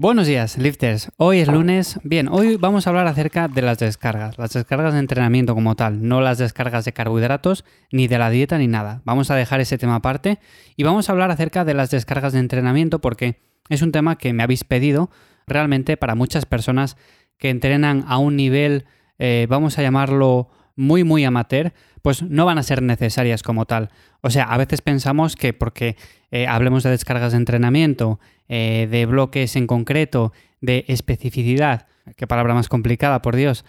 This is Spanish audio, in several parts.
Buenos días, lifters. Hoy es lunes. Bien, hoy vamos a hablar acerca de las descargas, las descargas de entrenamiento como tal, no las descargas de carbohidratos, ni de la dieta, ni nada. Vamos a dejar ese tema aparte y vamos a hablar acerca de las descargas de entrenamiento porque es un tema que me habéis pedido realmente para muchas personas que entrenan a un nivel, eh, vamos a llamarlo muy, muy amateur, pues no van a ser necesarias como tal. O sea, a veces pensamos que porque eh, hablemos de descargas de entrenamiento, eh, de bloques en concreto, de especificidad, qué palabra más complicada, por Dios,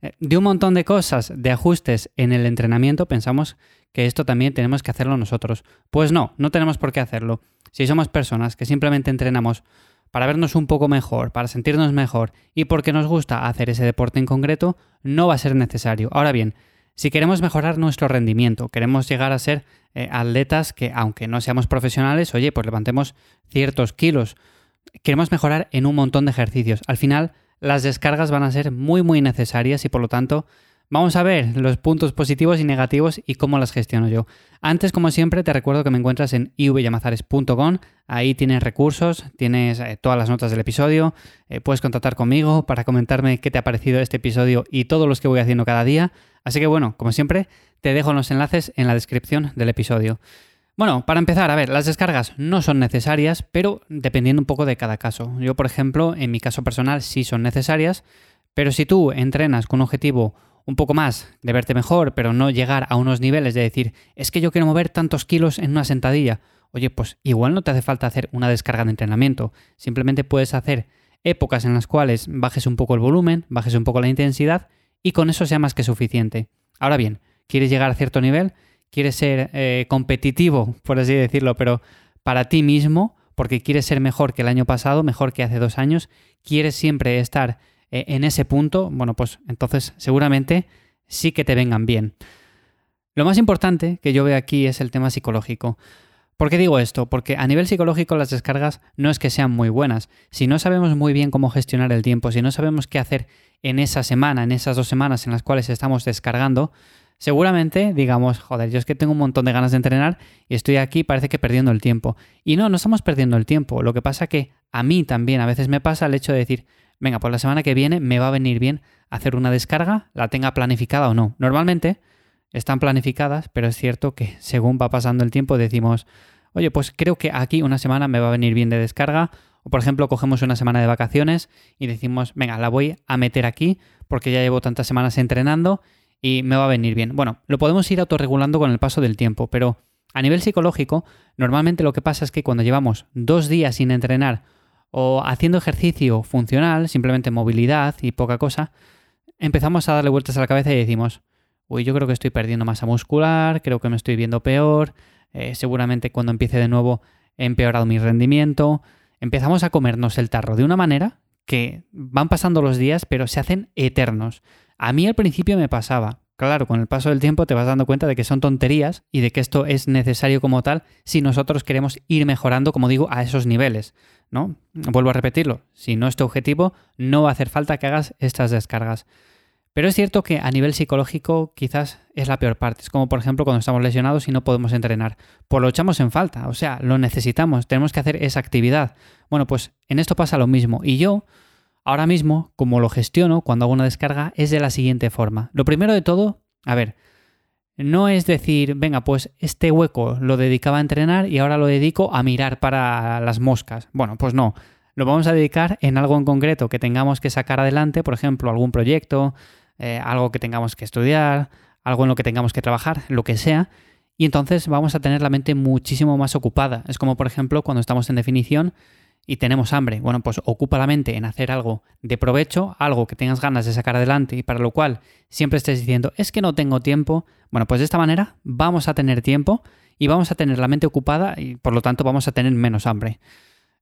eh, de un montón de cosas, de ajustes en el entrenamiento, pensamos que esto también tenemos que hacerlo nosotros. Pues no, no tenemos por qué hacerlo. Si somos personas que simplemente entrenamos para vernos un poco mejor, para sentirnos mejor y porque nos gusta hacer ese deporte en concreto, no va a ser necesario. Ahora bien, si queremos mejorar nuestro rendimiento, queremos llegar a ser eh, atletas que, aunque no seamos profesionales, oye, pues levantemos ciertos kilos, queremos mejorar en un montón de ejercicios. Al final, las descargas van a ser muy, muy necesarias y por lo tanto Vamos a ver los puntos positivos y negativos y cómo las gestiono yo. Antes, como siempre, te recuerdo que me encuentras en ivyamazares.com. Ahí tienes recursos, tienes eh, todas las notas del episodio. Eh, puedes contactar conmigo para comentarme qué te ha parecido este episodio y todos los que voy haciendo cada día. Así que bueno, como siempre, te dejo los enlaces en la descripción del episodio. Bueno, para empezar, a ver, las descargas no son necesarias, pero dependiendo un poco de cada caso. Yo, por ejemplo, en mi caso personal sí son necesarias, pero si tú entrenas con un objetivo un poco más, de verte mejor, pero no llegar a unos niveles de decir, es que yo quiero mover tantos kilos en una sentadilla. Oye, pues igual no te hace falta hacer una descarga de entrenamiento, simplemente puedes hacer épocas en las cuales bajes un poco el volumen, bajes un poco la intensidad y con eso sea más que suficiente. Ahora bien, quieres llegar a cierto nivel, quieres ser eh, competitivo, por así decirlo, pero para ti mismo, porque quieres ser mejor que el año pasado, mejor que hace dos años, quieres siempre estar eh, en ese punto, bueno, pues entonces seguramente sí que te vengan bien. Lo más importante que yo veo aquí es el tema psicológico. ¿Por qué digo esto? Porque a nivel psicológico las descargas no es que sean muy buenas. Si no sabemos muy bien cómo gestionar el tiempo, si no sabemos qué hacer en esa semana, en esas dos semanas en las cuales estamos descargando, seguramente digamos, joder, yo es que tengo un montón de ganas de entrenar y estoy aquí, parece que perdiendo el tiempo. Y no, no estamos perdiendo el tiempo. Lo que pasa que a mí también a veces me pasa el hecho de decir, venga, pues la semana que viene me va a venir bien hacer una descarga, la tenga planificada o no. Normalmente están planificadas, pero es cierto que según va pasando el tiempo decimos, oye, pues creo que aquí una semana me va a venir bien de descarga. O por ejemplo, cogemos una semana de vacaciones y decimos, venga, la voy a meter aquí porque ya llevo tantas semanas entrenando y me va a venir bien. Bueno, lo podemos ir autorregulando con el paso del tiempo, pero a nivel psicológico, normalmente lo que pasa es que cuando llevamos dos días sin entrenar o haciendo ejercicio funcional, simplemente movilidad y poca cosa, empezamos a darle vueltas a la cabeza y decimos, uy, yo creo que estoy perdiendo masa muscular, creo que me estoy viendo peor, eh, seguramente cuando empiece de nuevo he empeorado mi rendimiento. Empezamos a comernos el tarro de una manera que van pasando los días, pero se hacen eternos. A mí al principio me pasaba, claro, con el paso del tiempo te vas dando cuenta de que son tonterías y de que esto es necesario como tal si nosotros queremos ir mejorando, como digo, a esos niveles, ¿no? Vuelvo a repetirlo, si no es tu objetivo, no va a hacer falta que hagas estas descargas. Pero es cierto que a nivel psicológico quizás es la peor parte. Es como por ejemplo cuando estamos lesionados y no podemos entrenar. Pues lo echamos en falta, o sea, lo necesitamos, tenemos que hacer esa actividad. Bueno, pues en esto pasa lo mismo. Y yo Ahora mismo, como lo gestiono cuando hago una descarga, es de la siguiente forma. Lo primero de todo, a ver, no es decir, venga, pues este hueco lo dedicaba a entrenar y ahora lo dedico a mirar para las moscas. Bueno, pues no. Lo vamos a dedicar en algo en concreto que tengamos que sacar adelante, por ejemplo, algún proyecto, eh, algo que tengamos que estudiar, algo en lo que tengamos que trabajar, lo que sea. Y entonces vamos a tener la mente muchísimo más ocupada. Es como, por ejemplo, cuando estamos en definición y tenemos hambre, bueno, pues ocupa la mente en hacer algo de provecho, algo que tengas ganas de sacar adelante y para lo cual siempre estés diciendo, es que no tengo tiempo. Bueno, pues de esta manera vamos a tener tiempo y vamos a tener la mente ocupada y por lo tanto vamos a tener menos hambre.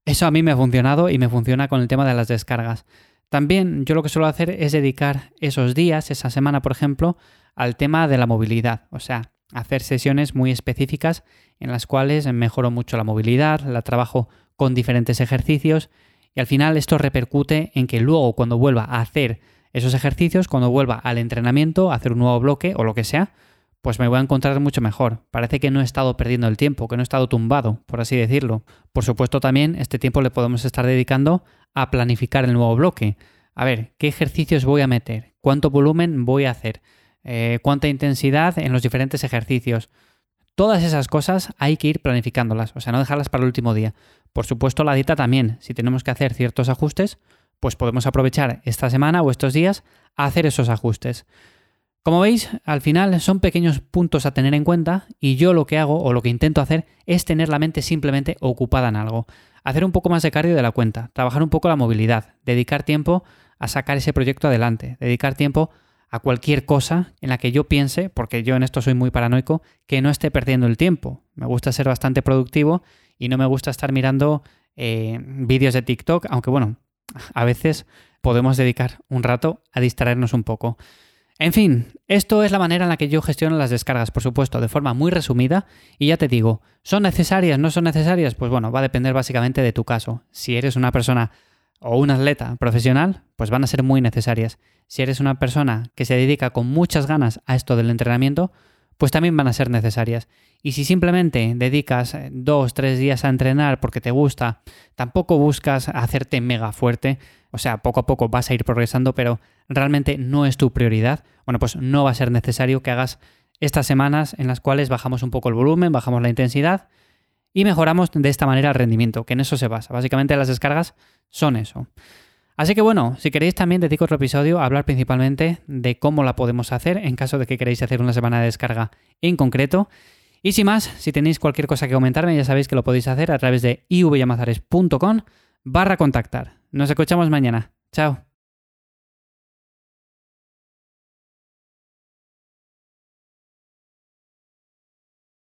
Eso a mí me ha funcionado y me funciona con el tema de las descargas. También yo lo que suelo hacer es dedicar esos días, esa semana por ejemplo, al tema de la movilidad. O sea, hacer sesiones muy específicas en las cuales mejoro mucho la movilidad, la trabajo con diferentes ejercicios y al final esto repercute en que luego cuando vuelva a hacer esos ejercicios, cuando vuelva al entrenamiento, a hacer un nuevo bloque o lo que sea, pues me voy a encontrar mucho mejor. Parece que no he estado perdiendo el tiempo, que no he estado tumbado, por así decirlo. Por supuesto también este tiempo le podemos estar dedicando a planificar el nuevo bloque. A ver, ¿qué ejercicios voy a meter? ¿Cuánto volumen voy a hacer? Eh, ¿Cuánta intensidad en los diferentes ejercicios? Todas esas cosas hay que ir planificándolas, o sea, no dejarlas para el último día. Por supuesto, la dieta también. Si tenemos que hacer ciertos ajustes, pues podemos aprovechar esta semana o estos días a hacer esos ajustes. Como veis, al final son pequeños puntos a tener en cuenta y yo lo que hago o lo que intento hacer es tener la mente simplemente ocupada en algo. Hacer un poco más de cardio de la cuenta, trabajar un poco la movilidad, dedicar tiempo a sacar ese proyecto adelante, dedicar tiempo a cualquier cosa en la que yo piense, porque yo en esto soy muy paranoico, que no esté perdiendo el tiempo. Me gusta ser bastante productivo y no me gusta estar mirando eh, vídeos de TikTok, aunque bueno, a veces podemos dedicar un rato a distraernos un poco. En fin, esto es la manera en la que yo gestiono las descargas, por supuesto, de forma muy resumida. Y ya te digo, ¿son necesarias? ¿No son necesarias? Pues bueno, va a depender básicamente de tu caso. Si eres una persona o un atleta profesional, pues van a ser muy necesarias. Si eres una persona que se dedica con muchas ganas a esto del entrenamiento, pues también van a ser necesarias. Y si simplemente dedicas eh, dos, tres días a entrenar porque te gusta, tampoco buscas hacerte mega fuerte, o sea, poco a poco vas a ir progresando, pero realmente no es tu prioridad, bueno, pues no va a ser necesario que hagas estas semanas en las cuales bajamos un poco el volumen, bajamos la intensidad y mejoramos de esta manera el rendimiento, que en eso se basa. Básicamente las descargas son eso. Así que bueno, si queréis también dedico otro episodio a hablar principalmente de cómo la podemos hacer en caso de que queréis hacer una semana de descarga en concreto. Y sin más, si tenéis cualquier cosa que comentarme, ya sabéis que lo podéis hacer a través de ivyamazares.com barra contactar. Nos escuchamos mañana. Chao.